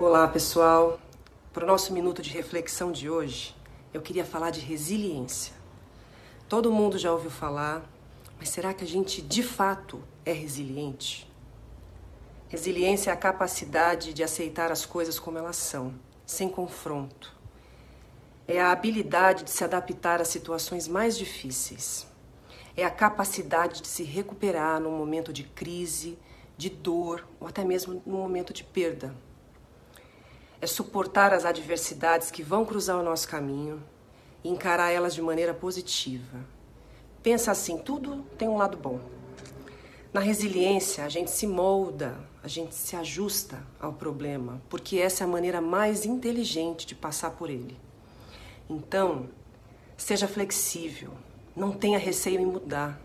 Olá, pessoal. Para o nosso minuto de reflexão de hoje, eu queria falar de resiliência. Todo mundo já ouviu falar, mas será que a gente de fato é resiliente? Resiliência é a capacidade de aceitar as coisas como elas são, sem confronto. É a habilidade de se adaptar às situações mais difíceis. É a capacidade de se recuperar num momento de crise, de dor ou até mesmo num momento de perda é suportar as adversidades que vão cruzar o nosso caminho e encarar elas de maneira positiva. Pensa assim, tudo tem um lado bom. Na resiliência, a gente se molda, a gente se ajusta ao problema, porque essa é a maneira mais inteligente de passar por ele. Então, seja flexível, não tenha receio em mudar.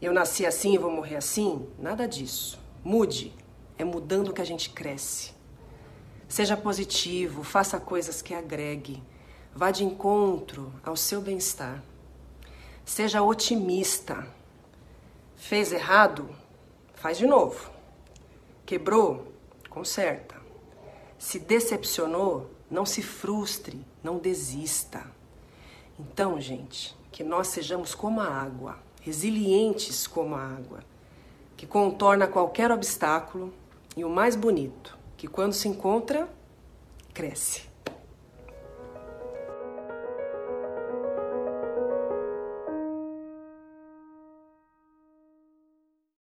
Eu nasci assim e vou morrer assim? Nada disso. Mude, é mudando que a gente cresce. Seja positivo, faça coisas que agregue, vá de encontro ao seu bem-estar. Seja otimista. Fez errado? Faz de novo. Quebrou? Conserta. Se decepcionou? Não se frustre, não desista. Então, gente, que nós sejamos como a água, resilientes como a água, que contorna qualquer obstáculo e o mais bonito, que quando se encontra, cresce.